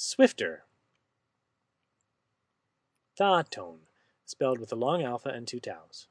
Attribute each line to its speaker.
Speaker 1: Swifter. Tha tone, spelled with a long alpha and two taus.